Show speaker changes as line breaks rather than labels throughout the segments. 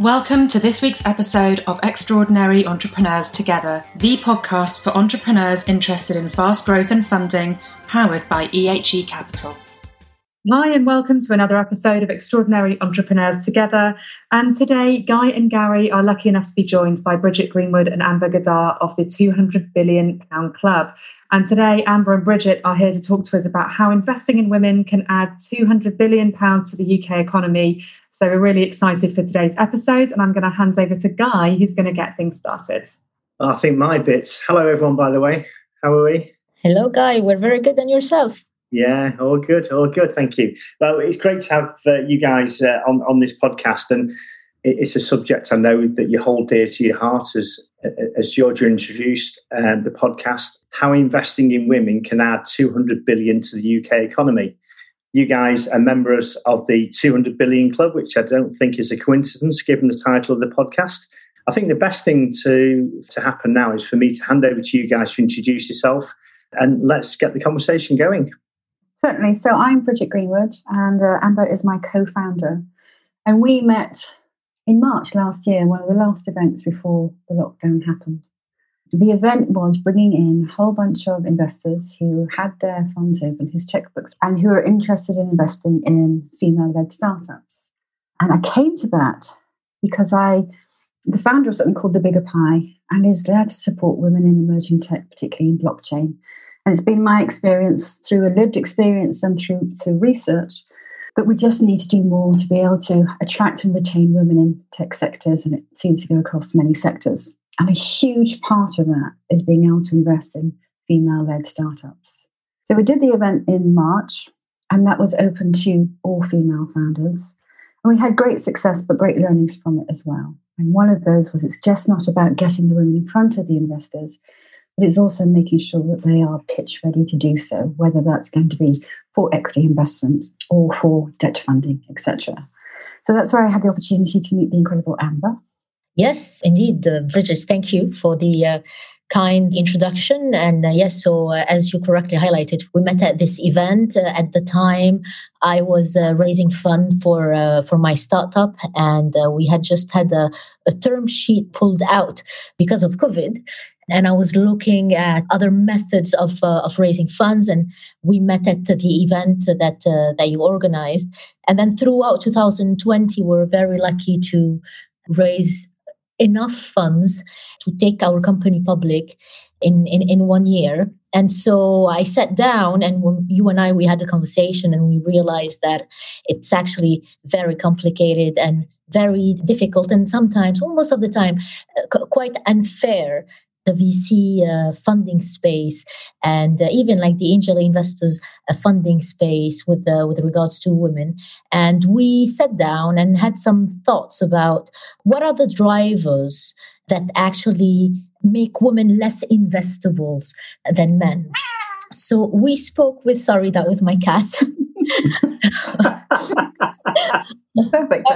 Welcome to this week's episode of Extraordinary Entrepreneurs Together, the podcast for entrepreneurs interested in fast growth and funding, powered by EHE Capital. Hi, and welcome to another episode of Extraordinary Entrepreneurs Together. And today, Guy and Gary are lucky enough to be joined by Bridget Greenwood and Amber Ghaddar of the £200 billion Club. And today, Amber and Bridget are here to talk to us about how investing in women can add £200 billion to the UK economy. So, we're really excited for today's episode. And I'm going to hand over to Guy, who's going to get things started.
I think my bits. Hello, everyone, by the way. How are we?
Hello, Guy. We're very good. And yourself?
Yeah, all good, all good. Thank you. Well, it's great to have uh, you guys uh, on on this podcast, and it's a subject I know that you hold dear to your heart. As as Georgia introduced uh, the podcast, how investing in women can add two hundred billion to the UK economy. You guys are members of the 200 billion club, which I don't think is a coincidence given the title of the podcast. I think the best thing to to happen now is for me to hand over to you guys to introduce yourself and let's get the conversation going.
Certainly. So I'm Bridget Greenwood, and uh, Amber is my co founder. And we met in March last year, one of the last events before the lockdown happened. The event was bringing in a whole bunch of investors who had their funds open, whose checkbooks, and who are interested in investing in female led startups. And I came to that because I, the founder of something called The Bigger Pie, and is there to support women in emerging tech, particularly in blockchain. And it's been my experience through a lived experience and through to research that we just need to do more to be able to attract and retain women in tech sectors. And it seems to go across many sectors. And a huge part of that is being able to invest in female led startups. So we did the event in March, and that was open to all female founders. And we had great success, but great learnings from it as well. And one of those was it's just not about getting the women in front of the investors, but it's also making sure that they are pitch ready to do so, whether that's going to be for equity investment or for debt funding, etc. So that's where I had the opportunity to meet the incredible Amber.
Yes, indeed, uh, Bridget. Thank you for the uh, kind introduction. And uh, yes, so uh, as you correctly highlighted, we met at this event. Uh, at the time, I was uh, raising fund for uh, for my startup, and uh, we had just had a, a, term sheet pulled out because of COVID. And I was looking at other methods of of raising funds, and we met at the event that that you organized. And then throughout 2020, we we're very lucky to raise enough funds to take our company public in, in, in one year. And so I sat down and when you and I, we had a conversation and we realized that it's actually very complicated and very difficult and sometimes, almost of the time, uh, quite unfair the VC uh, funding space and uh, even like the angel investors uh, funding space with uh, with regards to women. And we sat down and had some thoughts about what are the drivers that actually make women less investable than men. So we spoke with sorry that was my cat.
Perfect.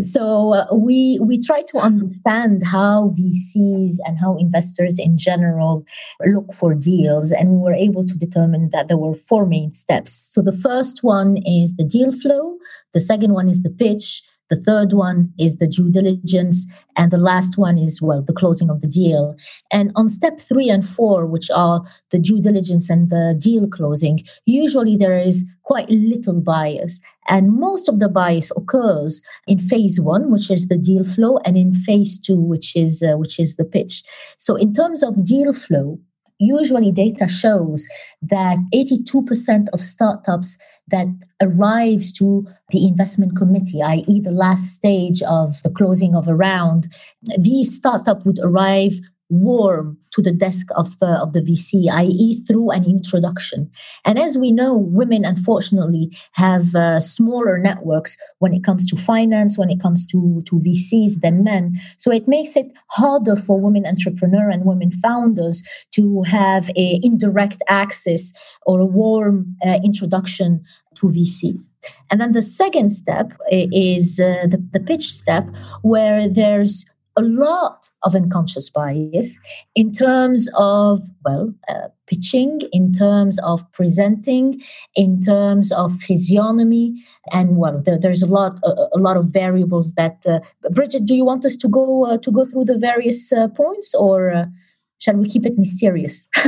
So uh, we we try to understand how VCs and how investors in general look for deals, and we were able to determine that there were four main steps. So the first one is the deal flow. The second one is the pitch. The third one is the due diligence. And the last one is, well, the closing of the deal. And on step three and four, which are the due diligence and the deal closing, usually there is quite little bias. And most of the bias occurs in phase one, which is the deal flow, and in phase two, which is, uh, which is the pitch. So in terms of deal flow, usually data shows that 82% of startups that arrives to the investment committee i.e. the last stage of the closing of a round these startup would arrive warm to the desk of the, of the VC, i.e., through an introduction. And as we know, women unfortunately have uh, smaller networks when it comes to finance, when it comes to, to VCs than men. So it makes it harder for women entrepreneurs and women founders to have a indirect access or a warm uh, introduction to VCs. And then the second step is uh, the, the pitch step, where there's a lot of unconscious bias in terms of, well, uh, pitching, in terms of presenting, in terms of physiognomy, and well, there, there's a lot, a, a, lot of variables that. Uh, Bridget, do you want us to go uh, to go through the various uh, points, or uh, shall we keep it mysterious?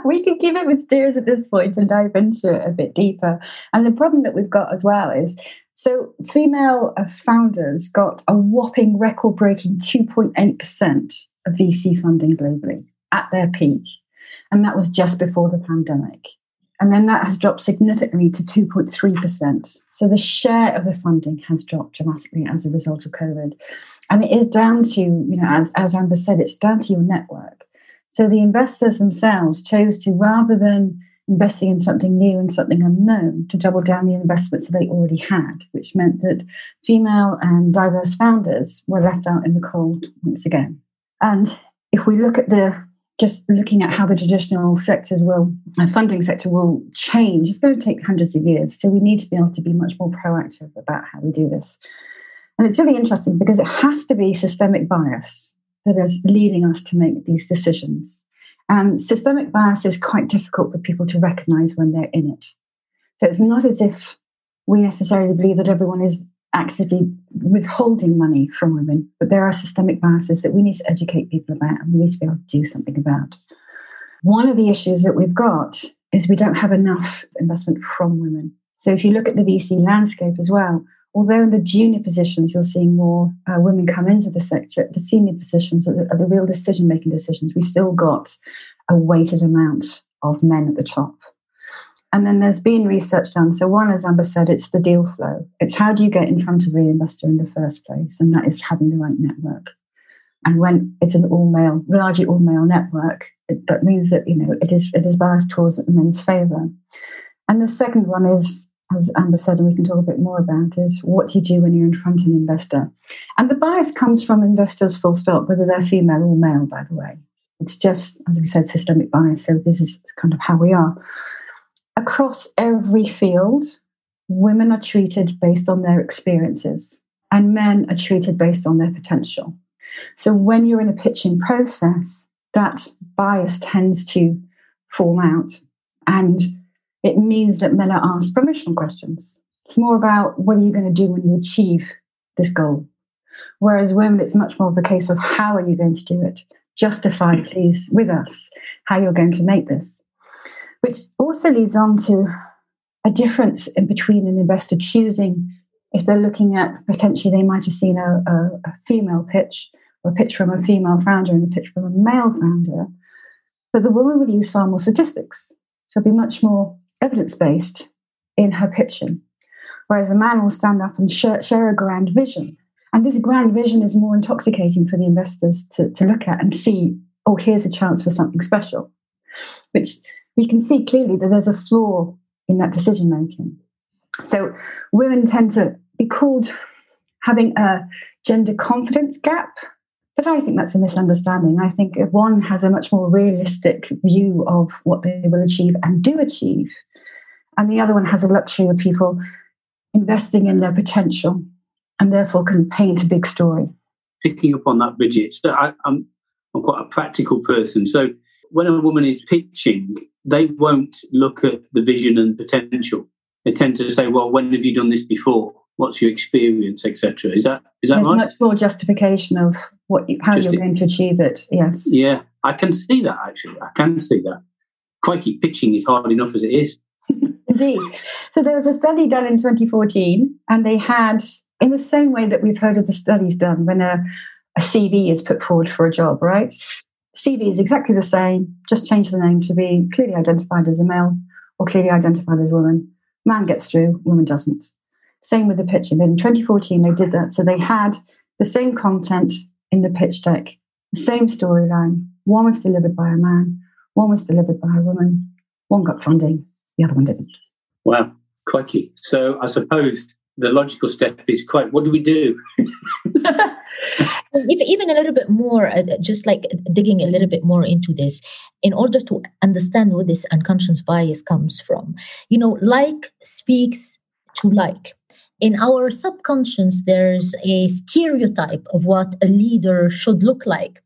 we can keep it mysterious at this point and dive into it a bit deeper. And the problem that we've got as well is so, female uh, founders got a whopping record breaking 2.8% of VC funding globally at their peak. And that was just before the pandemic. And then that has dropped significantly to 2.3%. So the share of the funding has dropped dramatically as a result of COVID. And it is down to, you know, as, as Amber said, it's down to your network. So the investors themselves chose to, rather than investing in something new and something unknown to double down the investments that they already had, which meant that female and diverse founders were left out in the cold once again. And if we look at the just looking at how the traditional sectors will, uh, funding sector will change, it's going to take hundreds of years. So we need to be able to be much more proactive about how we do this. And it's really interesting because it has to be systemic bias that is leading us to make these decisions. And systemic bias is quite difficult for people to recognize when they're in it. So it's not as if we necessarily believe that everyone is actively withholding money from women, but there are systemic biases that we need to educate people about and we need to be able to do something about. One of the issues that we've got is we don't have enough investment from women. So if you look at the VC landscape as well, although in the junior positions you're seeing more uh, women come into the sector, the senior positions are the, are the real decision making decisions. We still got a weighted amount of men at the top. And then there's been research done. So, one, as Amber said, it's the deal flow. It's how do you get in front of the investor in the first place? And that is having the right network. And when it's an all male, largely all male network, it, that means that you know it is it is biased towards men's favour. And the second one is as Amber said, and we can talk a bit more about, is what do you do when you're in front of an investor? And the bias comes from investors, full stop, whether they're female or male, by the way. It's just, as we said, systemic bias. So this is kind of how we are. Across every field, women are treated based on their experiences, and men are treated based on their potential. So when you're in a pitching process, that bias tends to form out. And it means that men are asked promotional questions. It's more about what are you going to do when you achieve this goal. Whereas women, it's much more of a case of how are you going to do it? Justify, please, with us how you're going to make this. Which also leads on to a difference in between an investor choosing if they're looking at potentially they might have seen a, a, a female pitch or a pitch from a female founder and a pitch from a male founder, but the woman will use far more statistics. She'll be much more evidence based in her pitching, whereas a man will stand up and share, a grand vision. And this grand vision is more intoxicating for the investors to, to look at and see, oh, here's a chance for something special, which we can see clearly that there's a flaw in that decision making. So women tend to be called having a gender confidence gap. But I think that's a misunderstanding. I think one has a much more realistic view of what they will achieve and do achieve and the other one has a luxury of people investing in their potential and therefore can paint a big story.
Picking up on that, Bridget, so I, I'm, I'm quite a practical person. So when a woman is pitching, they won't look at the vision and potential. They tend to say, "Well, when have you done this before? What's your experience, etc." Is that is that
There's
right?
much more justification of what you, how Just you're going to achieve it. Yes.
Yeah, I can see that actually. I can see that. Crikey, pitching is hard enough as it is.
Indeed. So there was a study done in 2014, and they had, in the same way that we've heard of the studies done when a, a CV is put forward for a job, right? CV is exactly the same, just change the name to be clearly identified as a male or clearly identified as a woman. Man gets through, woman doesn't. Same with the pitching. Then in 2014, they did that. So they had the same content in the pitch deck, the same storyline. One was delivered by a man, one was delivered by a woman, one got funding, the other one didn't.
Wow, crikey. So I suppose the logical step is quite what do we do
even a little bit more uh, just like digging a little bit more into this in order to understand where this unconscious bias comes from you know like speaks to like in our subconscious, there's a stereotype of what a leader should look like.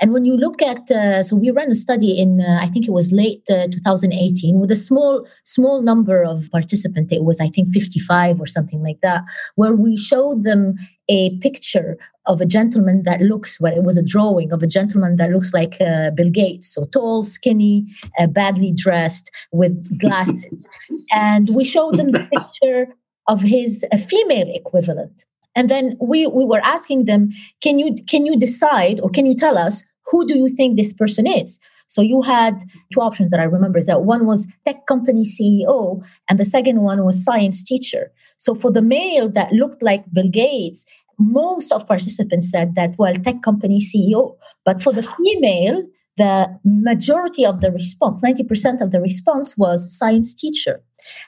And when you look at, uh, so we ran a study in, uh, I think it was late uh, 2018, with a small, small number of participants. It was, I think, 55 or something like that, where we showed them a picture of a gentleman that looks, well, it was a drawing of a gentleman that looks like uh, Bill Gates, so tall, skinny, uh, badly dressed, with glasses. and we showed them the picture of his female equivalent. And then we, we were asking them, can you, can you decide or can you tell us who do you think this person is? So you had two options that I remember is that one was tech company CEO and the second one was science teacher. So for the male that looked like Bill Gates, most of participants said that, well, tech company CEO. But for the female, the majority of the response, 90% of the response was science teacher.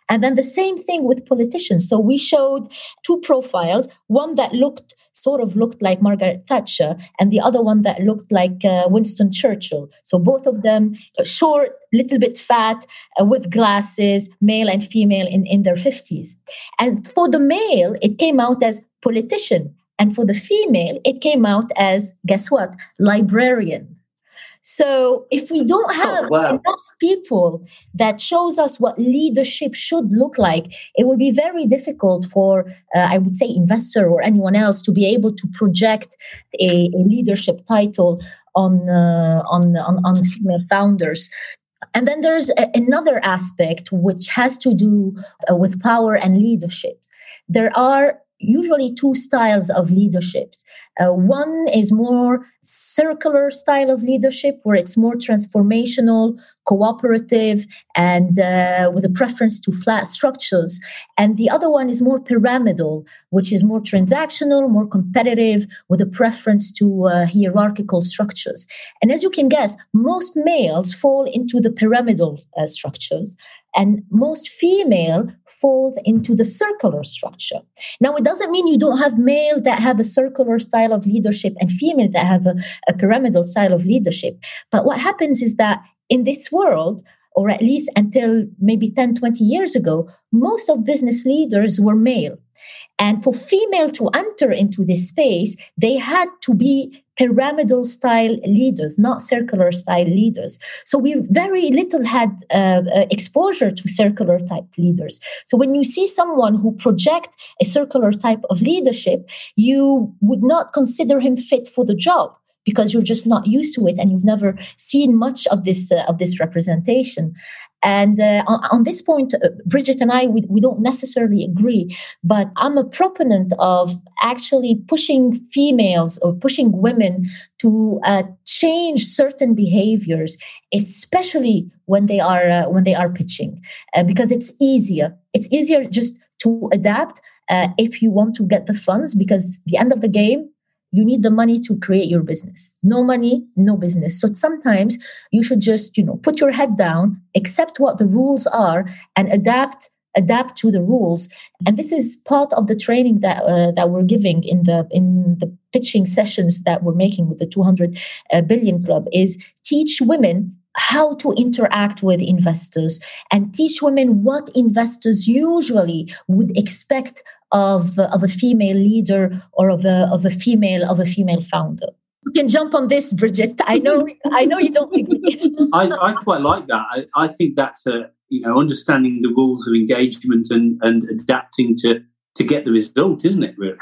And then the same thing with politicians. So we showed two profiles, one that looked sort of looked like Margaret Thatcher, and the other one that looked like uh, Winston Churchill. So both of them uh, short, little bit fat, uh, with glasses, male and female in, in their 50s. And for the male, it came out as politician. And for the female, it came out as guess what? Librarian. So if we don't oh, have oh, wow. enough people that shows us what leadership should look like, it will be very difficult for, uh, I would say, investor or anyone else to be able to project a, a leadership title on, uh, on, on on female founders. And then there's a, another aspect which has to do uh, with power and leadership. There are usually two styles of leaderships. Uh, one is more circular style of leadership, where it's more transformational, cooperative, and uh, with a preference to flat structures. And the other one is more pyramidal, which is more transactional, more competitive, with a preference to uh, hierarchical structures. And as you can guess, most males fall into the pyramidal uh, structures and most female falls into the circular structure. Now it doesn't mean you don't have male that have a circular style of leadership and female that have a, a pyramidal style of leadership. But what happens is that in this world or at least until maybe 10 20 years ago most of business leaders were male. And for female to enter into this space, they had to be pyramidal style leaders, not circular style leaders. So we very little had uh, uh, exposure to circular type leaders. So when you see someone who project a circular type of leadership, you would not consider him fit for the job because you're just not used to it and you've never seen much of this uh, of this representation. And uh, on, on, this point uh, bridget and i we, we don't necessarily agree but i'm a proponent of actually pushing females or pushing women to uh, change certain behaviors especially when they are uh, when they are pitching because it's easier. It's easier just to adapt if you want to get the funds because the end of the game you need the money to create your business. No money no business. So sometimes you should just you know put your head down accept what the rules are and adapt adapt to the rules. And this is part of the training that uh, that we're giving in the in the pitching sessions that we're making with the 200 uh, club is teach women how to interact with investors and teach women what investors usually would expect of, of a female leader or of a, of a female of a female founder. You can jump on this bridget. I know i know you don't agree
I, I quite like that. I, I think that's a you know understanding the rules of engagement and and adapting to to get the result isn't it really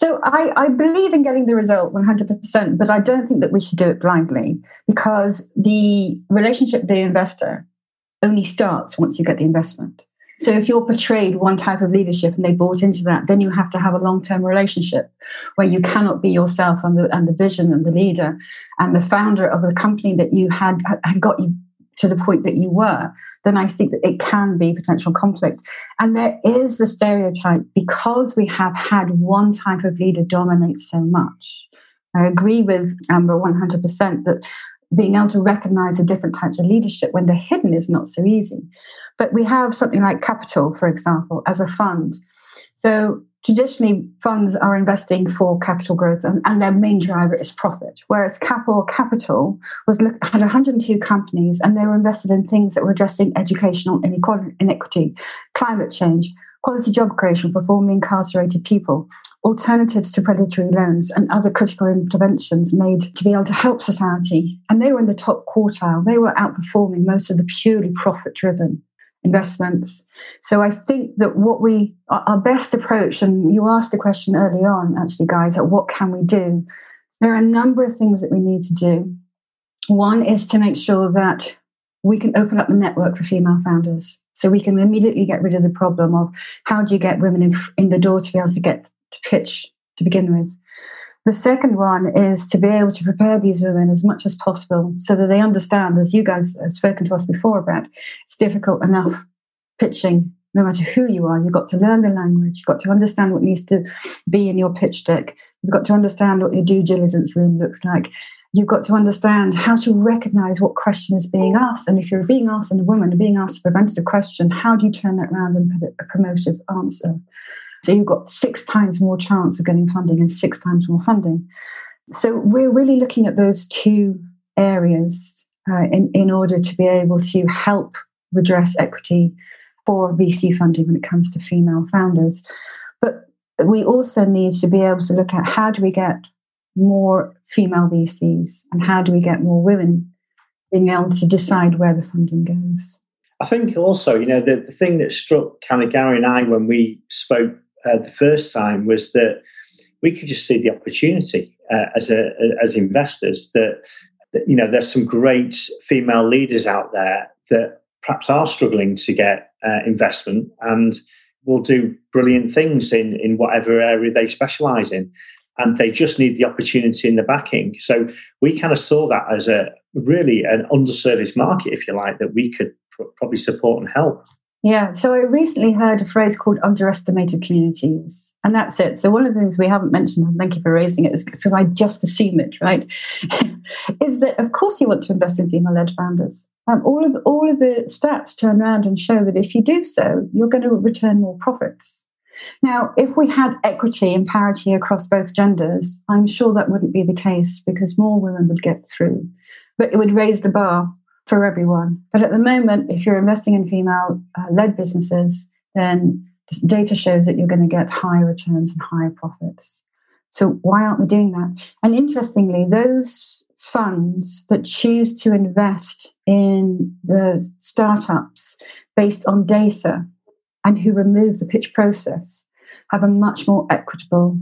so I, I, believe in getting the result 100%, but I don't think that we should do it blindly because the relationship with the investor only starts once you get the investment. So if you're portrayed one type of leadership and they bought into that, then you have to have a long-term relationship where you cannot be yourself and the, and the vision and the leader and the founder of the company that you had, had got you to the point that you were then I think that it can be potential conflict. And there is the stereotype because we have had one type of leader dominate so much. I agree with Amber 100% that being able to recognize the different types of leadership when they're hidden is not so easy. But we have something like Capital, for example, as a fund. So traditionally funds are investing for capital growth and, and, their main driver is profit whereas capital capital was look, had 102 companies and they were invested in things that were addressing educational inequality, climate change quality job creation for formerly incarcerated people, alternatives to predatory loans, and other critical interventions made to be able to help society. And they were in the top quartile. They were outperforming most of the purely profit driven investments. So I think that what we, our best approach, and you asked the question early on, actually, guys, at what can we do? There are a number of things that we need to do. One is to make sure that we can open up the network for female founders. So we can immediately get rid of the problem of how do you get women in, in the door to be able to get to pitch to begin with. The second one is to be able to prepare these women as much as possible so that they understand, as you guys have spoken to us before about, it's difficult enough pitching no matter who you are. You've got to learn the language, you've got to understand what needs to be in your pitch deck, you've got to understand what your due diligence room looks like. You've got to understand how to recognize what question is being asked. And if you're being asked in a woman, being asked a preventative question, how do you turn that around and put a promotive answer? So you've got six times more chance of getting funding and six times more funding. So we're really looking at those two areas uh, in, in order to be able to help redress equity for VC funding when it comes to female founders. But we also need to be able to look at how do we get more female VCs and how do we get more women being able to decide where the funding goes.
I think also, you know, the, the thing that struck kind of Gary and I when we spoke uh, the first time was that we could just see the opportunity uh, as a, as investors that, that you know there's some great female leaders out there that perhaps are struggling to get uh, investment and will do brilliant things in in whatever area they specialize in. And they just need the opportunity and the backing. So we kind of saw that as a really an underserviced market if you like that we could pr- probably support and help
yeah, so I recently heard a phrase called underestimated communities, and that's it. So one of the things we haven't mentioned, and thank you for raising it, is because I just assume it, right? is that of course you want to invest in female-led founders. Um, all of the, all of the stats turn around and show that if you do so, you're going to return more profits. Now, if we had equity and parity across both genders, I'm sure that wouldn't be the case because more women would get through. But it would raise the bar for everyone. But at the moment, if you're investing in female uh, led businesses, then the data shows that you're going to get higher returns and higher profits. So why aren't we doing that? And interestingly, those funds that choose to invest in the startups based on data and who remove the pitch process have a much more equitable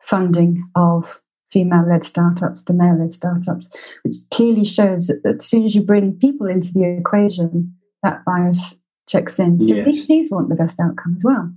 funding of female led startups to male led startups, which clearly shows that, that, as soon as you bring people into the equation, that bias checks in. So yes. VCs want the best outcome as well.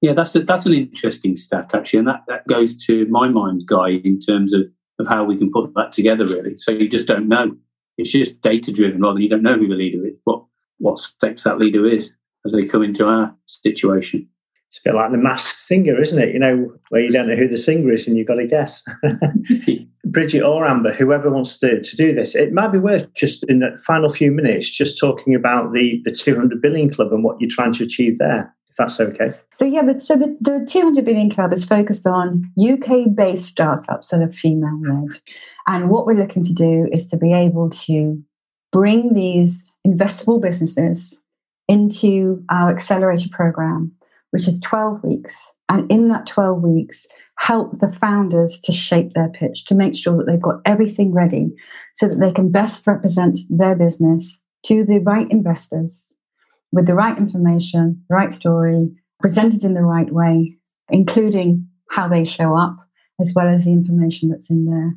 Yeah, that's a, that's an interesting stat actually, and that, that goes to my mind, Guy, in terms of, of how we can put that together. Really, so you just don't know. It's just data driven, rather than you don't know who the leader is, what what sex that leader is as they come into our situation
it's a bit like the masked singer, isn't it? You know, where you don't know who the singer is and you've got to guess. Bridget or Amber, whoever wants to, to do this, it might be worth just in the final few minutes just talking about the, the 200 billion club and what you're trying to achieve there, if that's okay.
So, yeah, but, so the, the 200 billion club is focused on UK based startups that are female led. And what we're looking to do is to be able to bring these investable businesses into our accelerator program which is 12 weeks. And in that 12 weeks, help the founders to shape their pitch, to make sure that they've got everything ready so that they can best represent their business to the right investors with the right information, the right story, presented in the right way, including how they show up, as well as the information that's in there.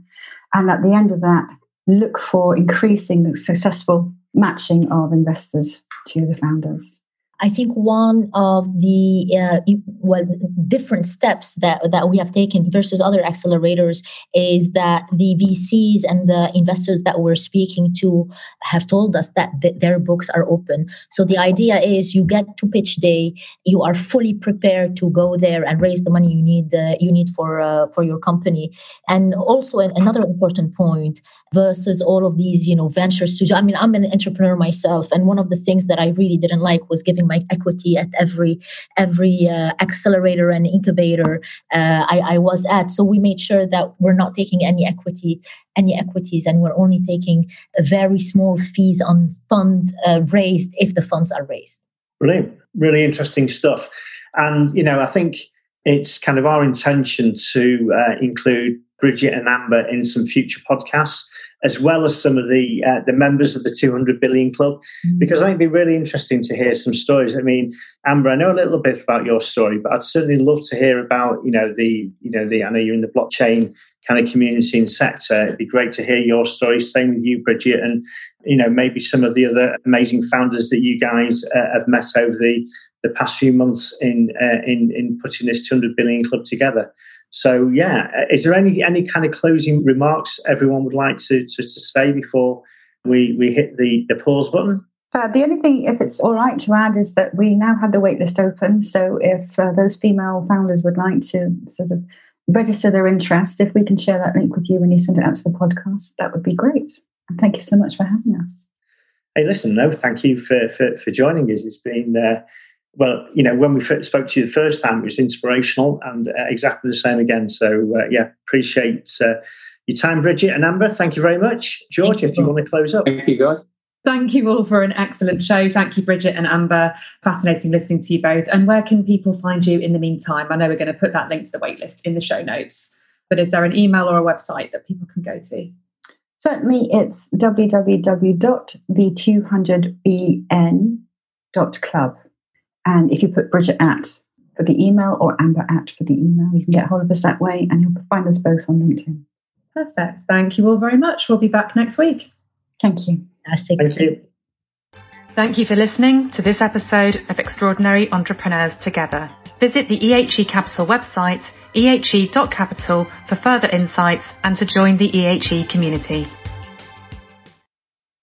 And at the end of that, look for increasing the successful matching of investors to the founders.
I think one of the uh, well different steps that that we have taken versus other accelerators is that the VCs and the investors that we're speaking to have told us that th- their books are open. So the idea is you get to pitch day, you are fully prepared to go there and raise the money you need uh, you need for uh, for your company. And also another important point versus all of these you know venture studios. I mean, I'm an entrepreneur myself, and one of the things that I really didn't like was giving my equity at every every uh, accelerator and incubator uh, I, I, was at. So we made sure that we're not taking any equity any equities and we're only taking very small fees on fund uh, raised if the funds are raised.
Brilliant, really interesting stuff. And, you know, I think it's kind of our intention to uh, include Bridget and Amber in some future podcasts, as well as some of the uh, the members of the 200 Billion Club, mm-hmm. because I think it'd be really interesting to hear some stories. I mean, Amber, I know a little bit about your story, but I'd certainly love to hear about you know the you know the I know you're in the blockchain kind of community and sector. It'd be great to hear your story. Same with you, Bridget, and you know maybe some of the other amazing founders that you guys uh, have met over the the past few months in uh, in in putting this 200 billion club together. So yeah, is there any any kind of closing remarks everyone would like to to, to say before we we hit the the pause button?
Uh, the only thing, if it's all right to add, is that we now have the waitlist open. So if uh, those female founders would like to sort of register their interest, if we can share that link with you when you send it out to the podcast, that would be great. And thank you so much for having us.
Hey, listen, no, thank you for for, for joining us. It's been uh, well, you know, when we spoke to you the first time, it was inspirational and uh, exactly the same again. So, uh, yeah, appreciate uh, your time, Bridget and Amber. Thank you very much. George, if you want to close up.
Thank you, guys.
Thank you all for an excellent show. Thank you, Bridget and Amber. Fascinating listening to you both. And where can people find you in the meantime? I know we're going to put that link to the waitlist in the show notes, but is there an email or a website that people can go to?
Certainly, it's www.the200bn.club. And if you put Bridget at for the email or Amber at for the email, you can get hold of us that way and you'll find us both on LinkedIn.
Perfect. Thank you all very much. We'll be back next week.
Thank you.
Thank you.
Thank you for listening to this episode of Extraordinary Entrepreneurs Together. Visit the EHE Capital website, ehe.capital, for further insights and to join the EHE community.